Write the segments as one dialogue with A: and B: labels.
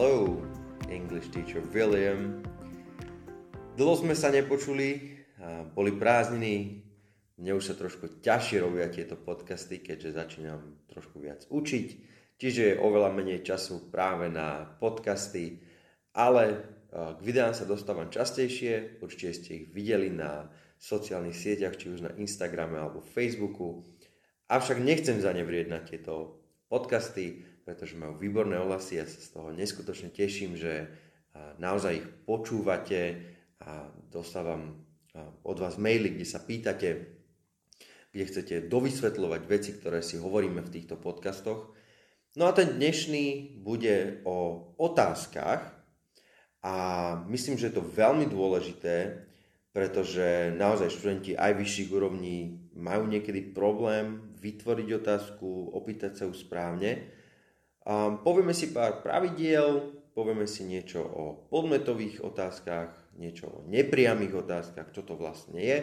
A: Hello, English teacher William. Dlho sme sa nepočuli, boli prázdniny, mne už sa trošku ťažšie robia tieto podcasty, keďže začínam trošku viac učiť, čiže je oveľa menej času práve na podcasty, ale k videám sa dostávam častejšie, určite ste ich videli na sociálnych sieťach, či už na Instagrame alebo Facebooku, avšak nechcem zanevrieť na tieto podcasty, pretože majú výborné ohlasy. Ja sa z toho neskutočne teším, že naozaj ich počúvate a dostávam od vás maily, kde sa pýtate, kde chcete dovysvetľovať veci, ktoré si hovoríme v týchto podcastoch. No a ten dnešný bude o otázkach a myslím, že je to veľmi dôležité, pretože naozaj študenti aj vyšších úrovní majú niekedy problém vytvoriť otázku, opýtať sa ju správne Um, povieme si pár pravidiel, povieme si niečo o podmetových otázkach, niečo o nepriamých otázkach, čo to vlastne je.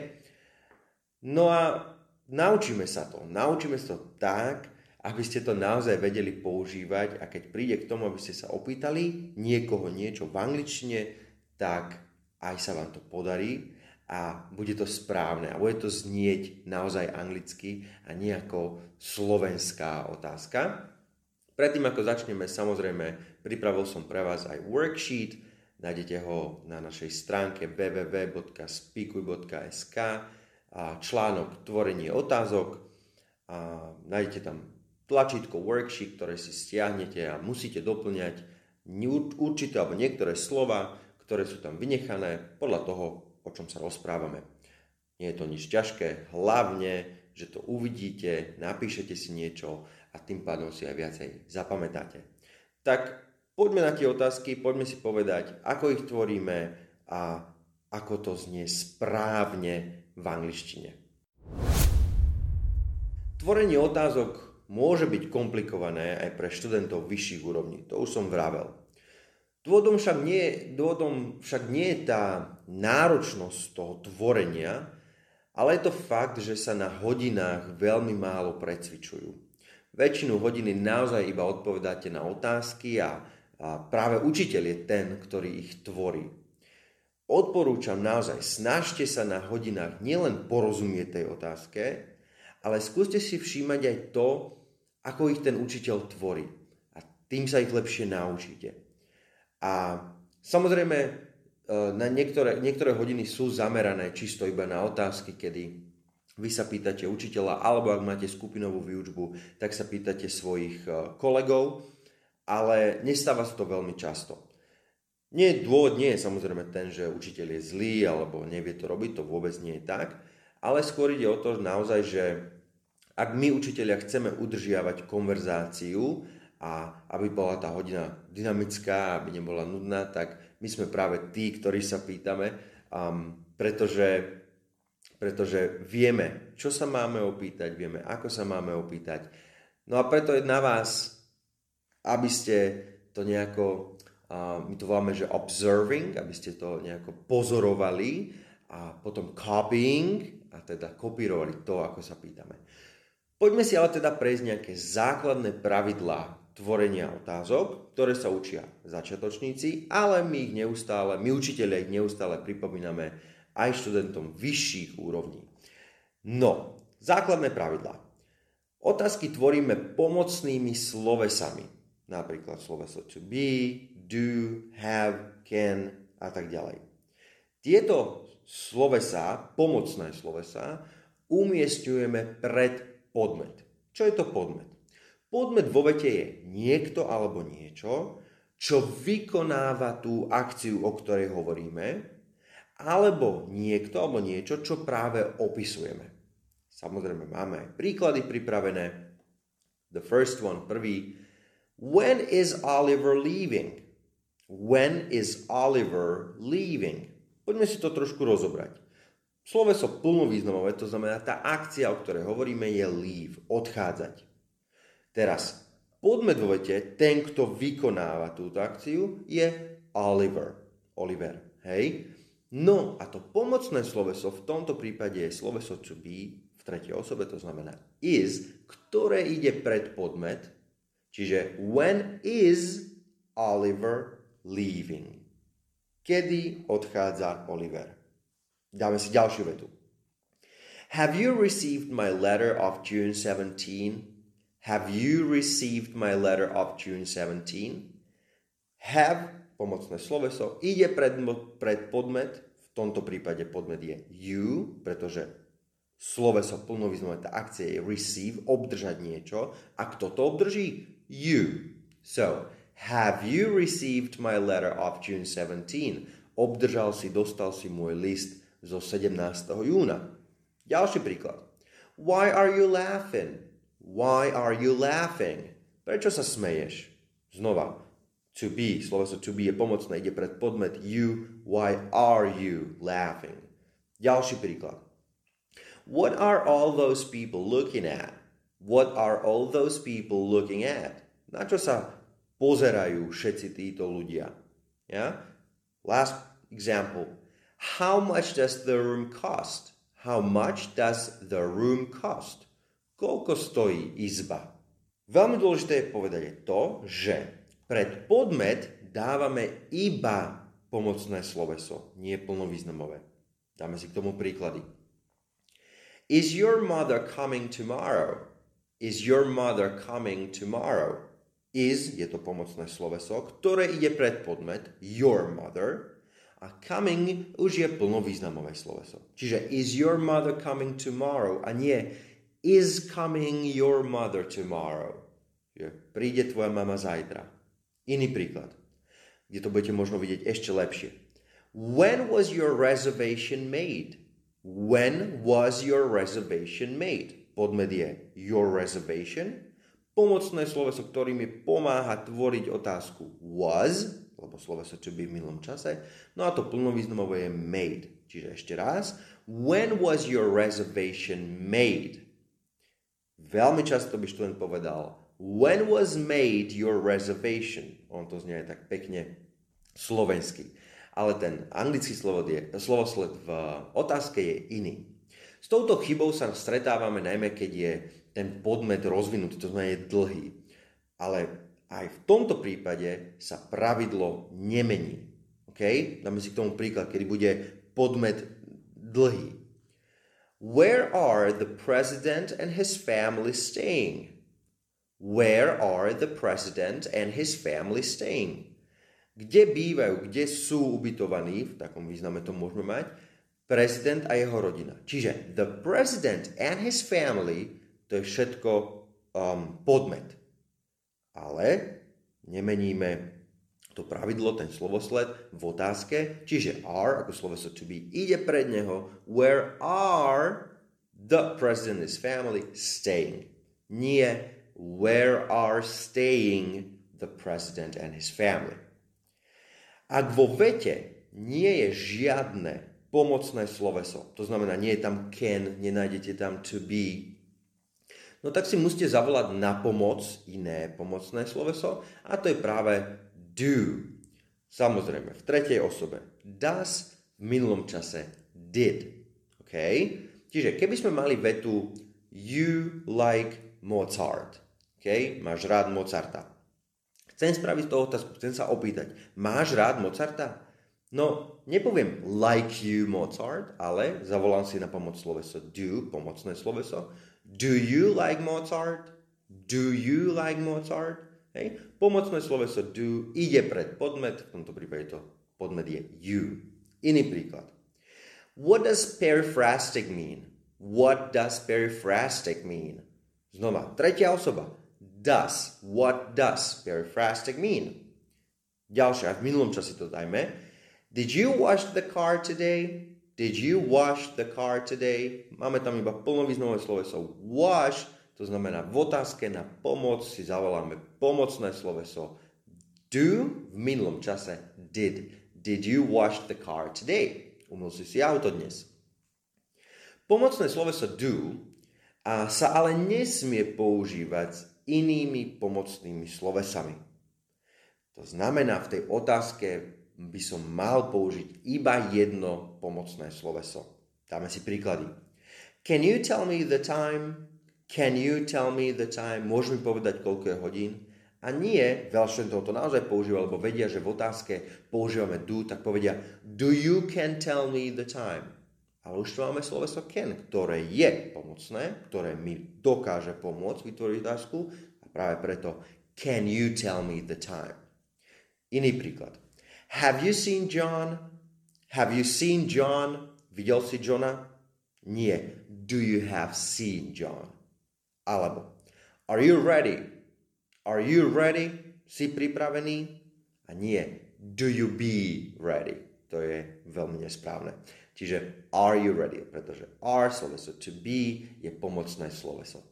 A: No a naučíme sa to. Naučíme sa to tak, aby ste to naozaj vedeli používať a keď príde k tomu, aby ste sa opýtali niekoho niečo v angličtine, tak aj sa vám to podarí a bude to správne a bude to znieť naozaj anglicky a nie ako slovenská otázka. Predtým ako začneme, samozrejme, pripravil som pre vás aj worksheet, nájdete ho na našej stránke www.spikuj.sk a článok Tvorenie otázok a nájdete tam tlačítko worksheet, ktoré si stiahnete a musíte doplňať určité alebo niektoré slova, ktoré sú tam vynechané podľa toho, o čom sa rozprávame. Nie je to nič ťažké, hlavne, že to uvidíte, napíšete si niečo a tým pádom si aj viacej zapamätáte. Tak poďme na tie otázky, poďme si povedať, ako ich tvoríme a ako to znie správne v angličtine. Tvorenie otázok môže byť komplikované aj pre študentov vyšších úrovní, to už som vravel. Dôvodom však nie, dôvodom však nie je tá náročnosť toho tvorenia, ale je to fakt, že sa na hodinách veľmi málo precvičujú. Väčšinu hodiny naozaj iba odpovedáte na otázky a, a práve učiteľ je ten, ktorý ich tvorí. Odporúčam naozaj, snažte sa na hodinách nielen porozumieť tej otázke, ale skúste si všímať aj to, ako ich ten učiteľ tvorí. A tým sa ich lepšie naučíte. A samozrejme, na niektoré, niektoré hodiny sú zamerané čisto iba na otázky, kedy vy sa pýtate učiteľa, alebo ak máte skupinovú výučbu, tak sa pýtate svojich e, kolegov, ale nestáva sa to veľmi často. Nie, dôvod nie je samozrejme ten, že učiteľ je zlý alebo nevie to robiť, to vôbec nie je tak, ale skôr ide o to naozaj, že ak my učiteľia chceme udržiavať konverzáciu a aby bola tá hodina dynamická, aby nebola nudná, tak my sme práve tí, ktorí sa pýtame, um, pretože pretože vieme, čo sa máme opýtať, vieme, ako sa máme opýtať. No a preto je na vás, aby ste to nejako, uh, my to voláme, že observing, aby ste to nejako pozorovali a potom copying, a teda kopírovali to, ako sa pýtame. Poďme si ale teda prejsť nejaké základné pravidlá tvorenia otázok, ktoré sa učia začiatočníci, ale my ich neustále, my učiteľia ich neustále pripomíname aj študentom vyšších úrovní. No, základné pravidlá. Otázky tvoríme pomocnými slovesami. Napríklad sloveso to be, do, have, can a tak ďalej. Tieto slovesa, pomocné slovesa, umiestňujeme pred podmet. Čo je to podmet? Podmet vo vete je niekto alebo niečo, čo vykonáva tú akciu, o ktorej hovoríme, alebo niekto alebo niečo, čo práve opisujeme. Samozrejme máme aj príklady pripravené. The first one, prvý. When is Oliver leaving? When is Oliver leaving? Poďme si to trošku rozobrať. Sloveso plnovýznamové, to znamená tá akcia, o ktorej hovoríme, je leave, odchádzať. Teraz, podmet vo vete, ten, kto vykonáva túto akciu, je Oliver. Oliver, hej? No a to pomocné sloveso v tomto prípade je sloveso to be v tretej osobe, to znamená is, ktoré ide pred podmet. Čiže when is Oliver leaving? Kedy odchádza Oliver? Dáme si ďalšiu vetu. Have you received my letter of June 17? Have you received my letter of June 17? Have, pomocné sloveso, ide pred, pred podmet, v tomto prípade podmet je you, pretože sloveso plnovýznamné, tá akcia je receive, obdržať niečo. A kto to obdrží? You. So, have you received my letter of June 17? Obdržal si, dostal si môj list zo 17. júna. Ďalší príklad. Why are you laughing? Why are you laughing? Prečo sa smeješ? Znova. To be, sloveso to be je pomocné, ide pred podmet you. Why are you laughing? Ďalší príklad. What are all those people looking at? What are all those people looking at? Na čo sa pozerajú všetci títo ľudia? Yeah? Last example. How much does the room cost? How much does the room cost? Koľko stojí izba? Veľmi dôležité je povedať je to, že pred podmet dávame iba pomocné sloveso, nie plnovýznamové. Dáme si k tomu príklady. Is your mother coming tomorrow? Is your mother coming tomorrow? Is je to pomocné sloveso, ktoré ide pred podmet your mother a coming už je plnovýznamové sloveso. Čiže is your mother coming tomorrow a nie is coming your mother tomorrow. Čiže príde tvoja mama zajtra. Iný príklad, kde to budete možno vidieť ešte lepšie. When was your reservation made? When was your reservation made? Podmed je your reservation. Pomocné sloveso, ktorý mi pomáha tvoriť otázku was, lebo sloveso to be v minulom čase. No a to plnovýznamové je made. Čiže ešte raz. When was your reservation made? Veľmi často by študent povedal When was made your reservation? On to znie tak pekne slovensky ale ten anglický slovosled v otázke je iný. S touto chybou sa stretávame najmä, keď je ten podmet rozvinutý, to znamená je dlhý. Ale aj v tomto prípade sa pravidlo nemení. Okay? Dáme si k tomu príklad, kedy bude podmet dlhý. Where are the president and his family staying? Where are the president and his family staying? kde bývajú, kde sú ubytovaní, v takom význame to môžeme mať, prezident a jeho rodina. Čiže the president and his family, to je všetko um, podmet. Ale nemeníme to pravidlo, ten slovosled v otázke, čiže are, ako sloveso to be, ide pred neho, where are the president his family staying. Nie where are staying the president and his family. Ak vo vete nie je žiadne pomocné sloveso, to znamená, nie je tam can, nenájdete tam to be, no tak si musíte zavolať na pomoc iné pomocné sloveso a to je práve do. Samozrejme, v tretej osobe. Does v minulom čase did. OK? Čiže keby sme mali vetu you like Mozart. OK? Máš rád Mozarta. Chcem spraviť toho otázku, chcem sa opýtať, máš rád Mozarta? No, nepoviem like you Mozart, ale zavolám si na pomoc sloveso do, pomocné sloveso. Do you like Mozart? Do you like Mozart? Hej. Pomocné sloveso do ide pred podmet, v tomto prípade to podmet je you. Iný príklad. What does periphrastic mean? What does periphrastic mean? Znova, tretia osoba does. What does periphrastic mean? Ďalšia, v minulom čase to dajme. Did you wash the car today? Did you wash the car today? Máme tam iba plnovýznamové sloveso wash, to znamená v otázke na pomoc si zavoláme pomocné sloveso do v minulom čase did. Did you wash the car today? Umil si si auto dnes. Pomocné sloveso do a sa ale nesmie používať inými pomocnými slovesami. To znamená, v tej otázke by som mal použiť iba jedno pomocné sloveso. Dáme si príklady. Can you tell me the time? Can you tell me the time? Môžeš mi povedať, koľko je hodín? A nie, veľa študentov to naozaj používa, lebo vedia, že v otázke používame do, tak povedia do you can tell me the time. Ale už tu máme sloveso can, ktoré je pomocné, ktoré mi dokáže pomôcť vytvoriť otázku a práve preto can you tell me the time. Iný príklad. Have you seen John? Have you seen John? Videl si Johna? Nie. Do you have seen John? Alebo Are you ready? Are you ready? Si pripravený? A nie. Do you be ready? To je veľmi nesprávne. Čiže are you ready? Pretože are, sloveso to be, je pomocné sloveso.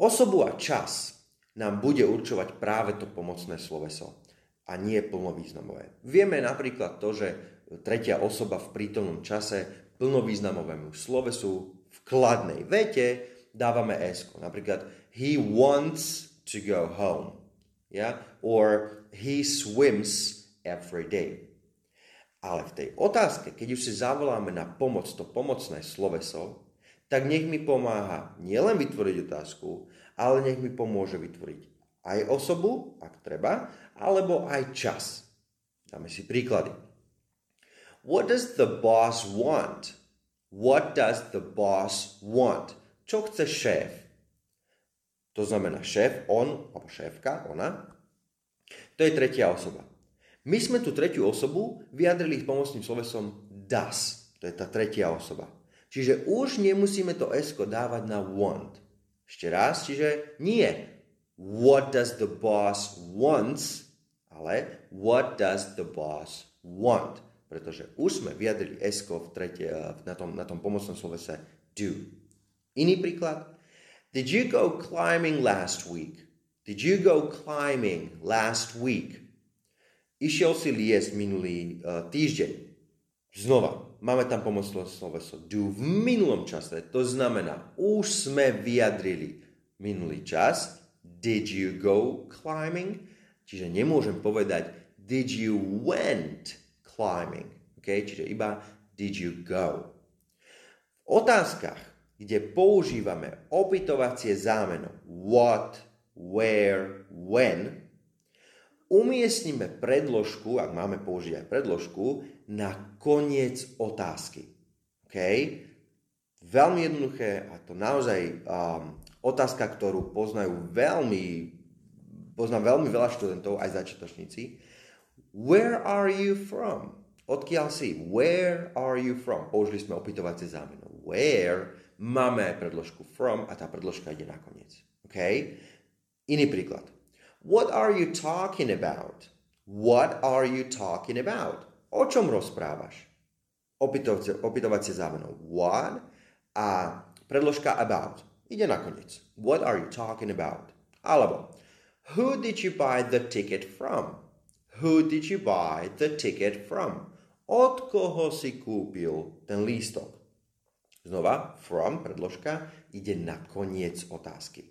A: Osobu a čas nám bude určovať práve to pomocné sloveso a nie plnovýznamové. Vieme napríklad to, že tretia osoba v prítomnom čase plnovýznamovému slovesu v kladnej vete dávame s. Napríklad he wants to go home. Yeah? Or he swims every day. Ale v tej otázke, keď už si zavoláme na pomoc to pomocné sloveso, tak nech mi pomáha nielen vytvoriť otázku, ale nech mi pomôže vytvoriť aj osobu, ak treba, alebo aj čas. Dáme si príklady. What does the boss want? What does the boss want? Čo chce šéf? To znamená šéf, on, alebo šéfka, ona. To je tretia osoba. My sme tú tretiu osobu vyjadrili pomocným slovesom does. To je tá tretia osoba. Čiže už nemusíme to s dávať na want. Ešte raz, čiže nie what does the boss wants, ale what does the boss want. Pretože už sme vyjadrili s na, tom, na tom pomocnom slovese do. Iný príklad. Did you go climbing last week? Did you go climbing last week? Išiel si liesť minulý uh, týždeň. Znova, máme tam pomocné sloveso do v minulom čase. To znamená, už sme vyjadrili minulý čas. Did you go climbing? Čiže nemôžem povedať did you went climbing. Okay? Čiže iba did you go. V otázkach kde používame opytovacie zámeno what, where, when, umiestnime predložku, ak máme použiť aj predložku, na koniec otázky. OK? Veľmi jednoduché a to naozaj um, otázka, ktorú poznajú veľmi, poznám veľmi veľa študentov, aj začiatočníci. Where are you from? Odkiaľ si? Where are you from? Použili sme opytovacie zámeno. Where máme predložku from a tá predložka ide nakoniec. OK? Iný príklad. What are you talking about? What are you talking about? O čom rozprávaš? Opytovacie, opytovacie zámeno what a predložka about. Ide nakoniec. What are you talking about? Alebo Who did you buy the ticket from? Who did you buy the ticket from? Od koho si kúpil ten lístok? Znova, from, predložka, ide na koniec otázky.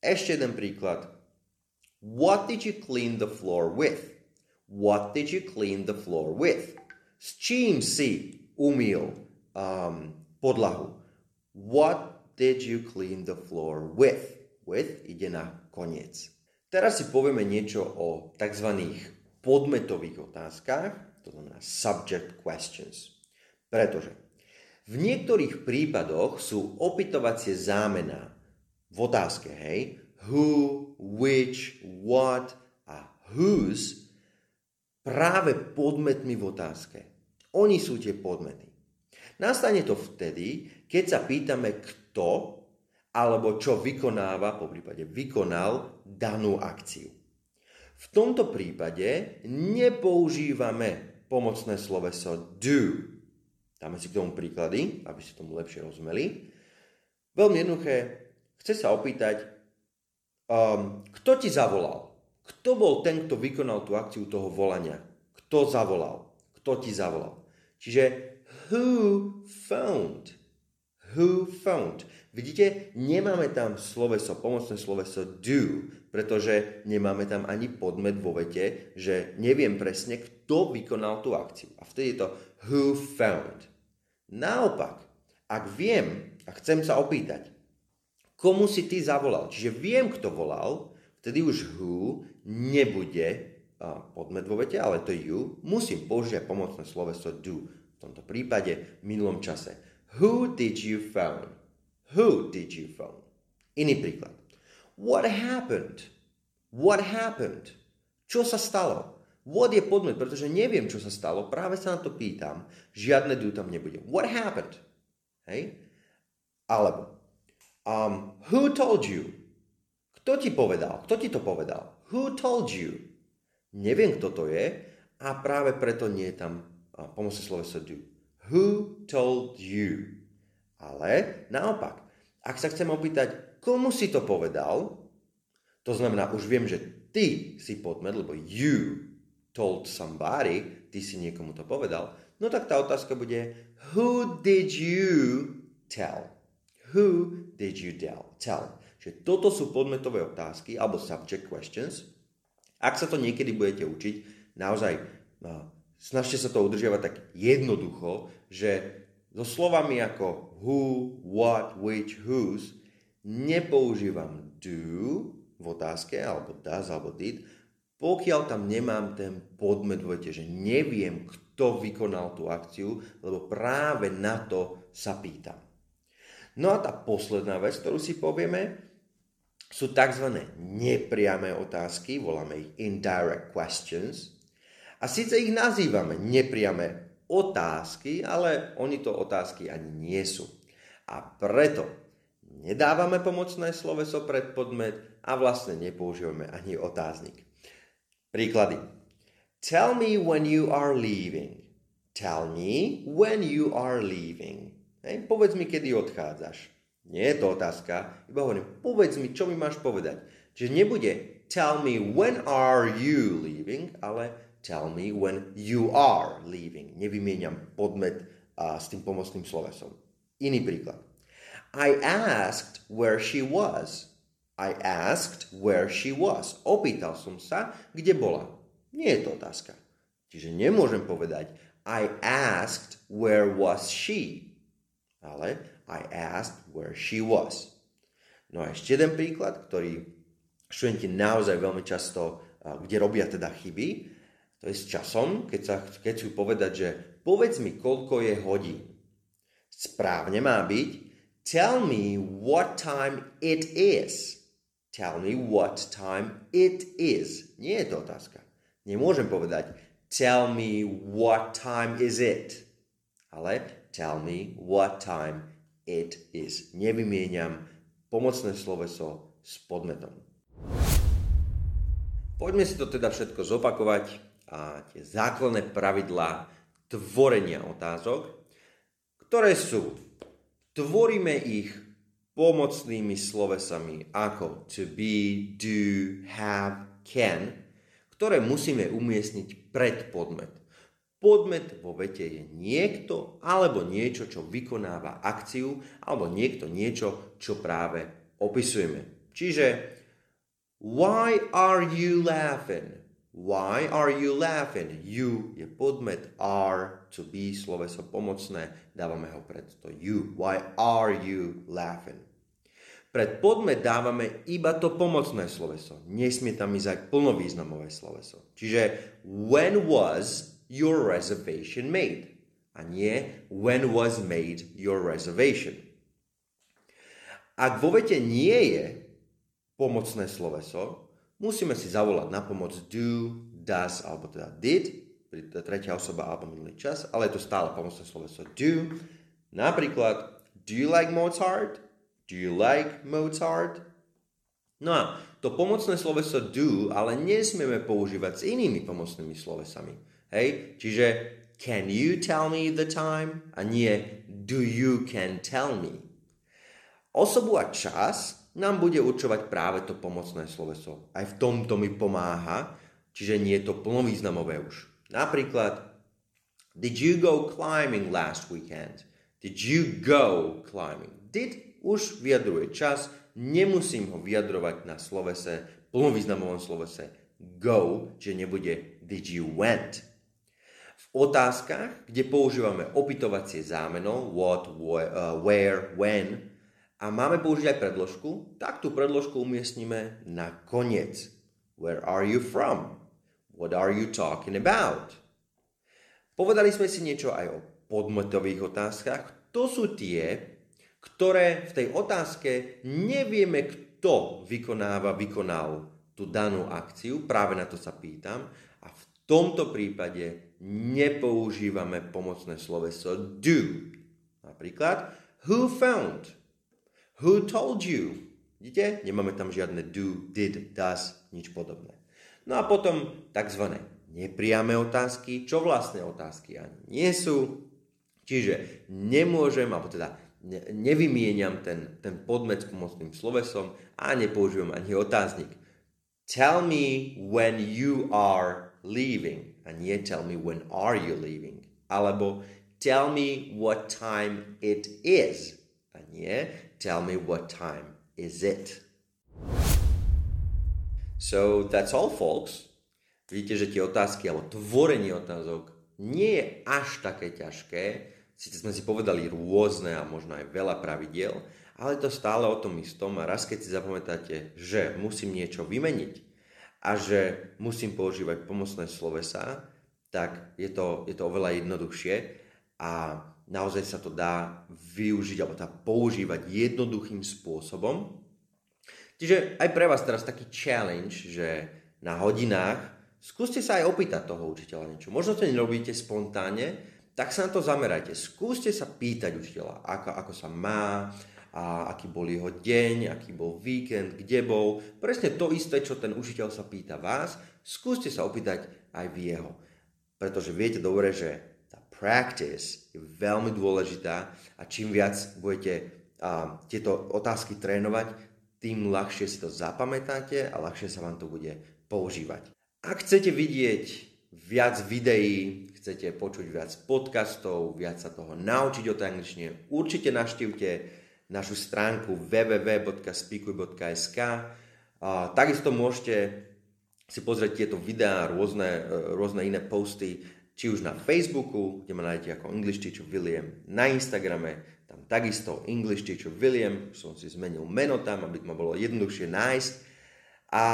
A: Ešte jeden príklad. What did you clean the floor with? What did you clean the floor with? S čím si umýl um, podlahu? What did you clean the floor with? With ide na koniec. Teraz si povieme niečo o tzv. podmetových otázkach, to znamená subject questions. Pretože v niektorých prípadoch sú opytovacie zámená v otázke, hej, who, which, what a whose práve podmetmi v otázke. Oni sú tie podmety. Nastane to vtedy, keď sa pýtame, kto alebo čo vykonáva, po prípade vykonal danú akciu. V tomto prípade nepoužívame pomocné sloveso do, Dáme si k tomu príklady, aby si tomu lepšie rozumeli. Veľmi jednoduché, chce sa opýtať, um, kto ti zavolal? Kto bol ten, kto vykonal tú akciu toho volania? Kto zavolal? Kto ti zavolal? Čiže who phoned? Who phoned? Vidíte, nemáme tam sloveso, pomocné sloveso do, pretože nemáme tam ani podmet vo vete, že neviem presne, kto vykonal tú akciu. A vtedy je to who found. Naopak, ak viem a chcem sa opýtať, komu si ty zavolal, čiže viem, kto volal, vtedy už who nebude podmet vo vete, ale to you, musím použiť pomocné sloveso do. V tomto prípade v minulom čase. Who did you phone? Who did you phone? Iný príklad. What happened? What happened? Čo sa stalo? What je podmet, pretože neviem, čo sa stalo, práve sa na to pýtam. Žiadne do tam nebude. What happened? Hej? Alebo um, Who told you? Kto ti povedal? Kto ti to povedal? Who told you? Neviem, kto to je a práve preto nie je tam pomocné sloveso do. Who told you? Ale naopak, ak sa chcem opýtať, komu si to povedal, to znamená, už viem, že ty si podmet, lebo you told somebody, ty si niekomu to povedal, no tak tá otázka bude, who did you tell? Who did you tell? Čiže toto sú podmetové otázky, alebo subject questions, ak sa to niekedy budete učiť, naozaj no, snažte sa to udržiavať tak jednoducho, že so slovami ako who, what, which, whose nepoužívam do v otázke, alebo does, alebo did, pokiaľ tam nemám ten podmet v že neviem, kto vykonal tú akciu, lebo práve na to sa pýtam. No a tá posledná vec, ktorú si povieme, sú tzv. nepriame otázky, voláme ich indirect questions. A síce ich nazývame nepriame otázky, ale oni to otázky ani nie sú. A preto nedávame pomocné sloveso pred podmet a vlastne nepoužívame ani otáznik. Príklady. Tell me when you are leaving. Tell me when you are leaving. Hej, povedz mi, kedy odchádzaš. Nie je to otázka, iba hovorím, povedz mi, čo mi máš povedať. Čiže nebude tell me when are you leaving, ale tell me when you are leaving. Nevymieniam podmet a, s tým pomocným slovesom. Iný príklad. I asked where she was. I asked where she was. Opýtal som sa, kde bola. Nie je to otázka. Čiže nemôžem povedať I asked where was she. Ale I asked where she was. No a ešte jeden príklad, ktorý študenti naozaj veľmi často, kde robia teda chyby, to je s časom, keď, sa, keď chcú povedať, že povedz mi, koľko je hodín. Správne má byť tell me what time it is. Tell me what time it is. Nie je to otázka. Nemôžem povedať tell me what time is it. Ale tell me what time it is. Nevymieňam pomocné sloveso s podmetom. Poďme si to teda všetko zopakovať a tie základné pravidlá tvorenia otázok, ktoré sú, tvoríme ich pomocnými slovesami ako to be, do, have, can, ktoré musíme umiestniť pred podmet. Podmet vo vete je niekto alebo niečo, čo vykonáva akciu, alebo niekto niečo, čo práve opisujeme. Čiže Why are you laughing? Why are you laughing? You je podmet, are to be, sloveso pomocné, dávame ho pred to you. Why are you laughing? Pred podmet dávame iba to pomocné sloveso. Nesmie tam ísť aj plnovýznamové sloveso. Čiže when was your reservation made. A nie when was made your reservation. Ak vo vete nie je pomocné sloveso, musíme si zavolať na pomoc do, does alebo teda did, tretia osoba alebo minulý čas, ale je to stále pomocné sloveso do. Napríklad, do you like Mozart? Do you like Mozart? No a to pomocné sloveso do ale nesmieme používať s inými pomocnými slovesami. Hej? Čiže can you tell me the time? A nie do you can tell me. Osobu a čas nám bude určovať práve to pomocné sloveso. Aj v tomto mi pomáha, čiže nie je to plnovýznamové už. Napríklad, did you go climbing last weekend? Did you go climbing? Did už vyjadruje čas, nemusím ho vyjadrovať na slovese, plnovýznamovom slovese go, že nebude did you went. V otázkach, kde používame opytovacie zámeno what, uh, where, when, a máme použiť aj predložku, tak tú predložku umiestnime na koniec. Where are you from? What are you talking about? Povedali sme si niečo aj o podmetových otázkach. To sú tie, ktoré v tej otázke nevieme, kto vykonáva, vykonal tú danú akciu, práve na to sa pýtam, a v tomto prípade nepoužívame pomocné sloveso do. Napríklad, who found? Who told you? Vidíte? Nemáme tam žiadne do, did, does, nič podobné. No a potom tzv. nepriame otázky, čo vlastné otázky ani nie sú. Čiže nemôžem, alebo teda nevymieniam ten, ten podmet s pomocným slovesom a nepoužívam ani otáznik. Tell me when you are leaving a nie tell me when are you leaving. Alebo tell me what time it is a nie tell me what time is it. So that's all folks. Vidíte, že tie otázky alebo tvorenie otázok nie je až také ťažké, Sice sme si povedali rôzne a možno aj veľa pravidiel, ale to stále o tom istom a raz keď si zapamätáte, že musím niečo vymeniť a že musím používať pomocné slovesa, tak je to, je to oveľa jednoduchšie a naozaj sa to dá využiť alebo dá používať jednoduchým spôsobom. Čiže aj pre vás teraz taký challenge, že na hodinách skúste sa aj opýtať toho učiteľa niečo. Možno to nerobíte spontánne, tak sa na to zamerajte. Skúste sa pýtať učiteľa, ako, ako sa má, a aký bol jeho deň, aký bol víkend, kde bol. Presne to isté, čo ten učiteľ sa pýta vás, skúste sa opýtať aj v jeho. Pretože viete dobre, že tá practice je veľmi dôležitá a čím viac budete a, tieto otázky trénovať, tým ľahšie si to zapamätáte a ľahšie sa vám to bude používať. Ak chcete vidieť viac videí, chcete počuť viac podcastov, viac sa toho naučiť o tej angličtine, určite navštívte našu stránku www.speakuj.sk. Takisto môžete si pozrieť tieto videá, rôzne, rôzne iné posty, či už na Facebooku, kde ma nájdete ako English Teacher William, na Instagrame, tam takisto English Teacher William, som si zmenil meno tam, aby ma bolo jednoduchšie nájsť. A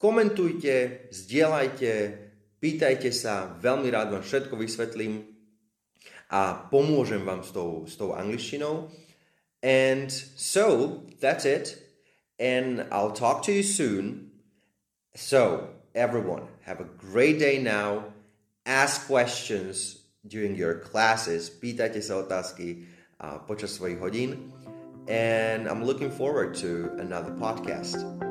A: komentujte, zdieľajte, Pýtajte sa, veľmi rád vám všetko vysvetlím a pomôžem vám s tou, s tou angličtinou. And so, that's it. And I'll talk to you soon. So, everyone, have a great day now. Ask questions during your classes. Pýtajte sa otázky uh, počas svojich hodín. And I'm looking forward to another podcast.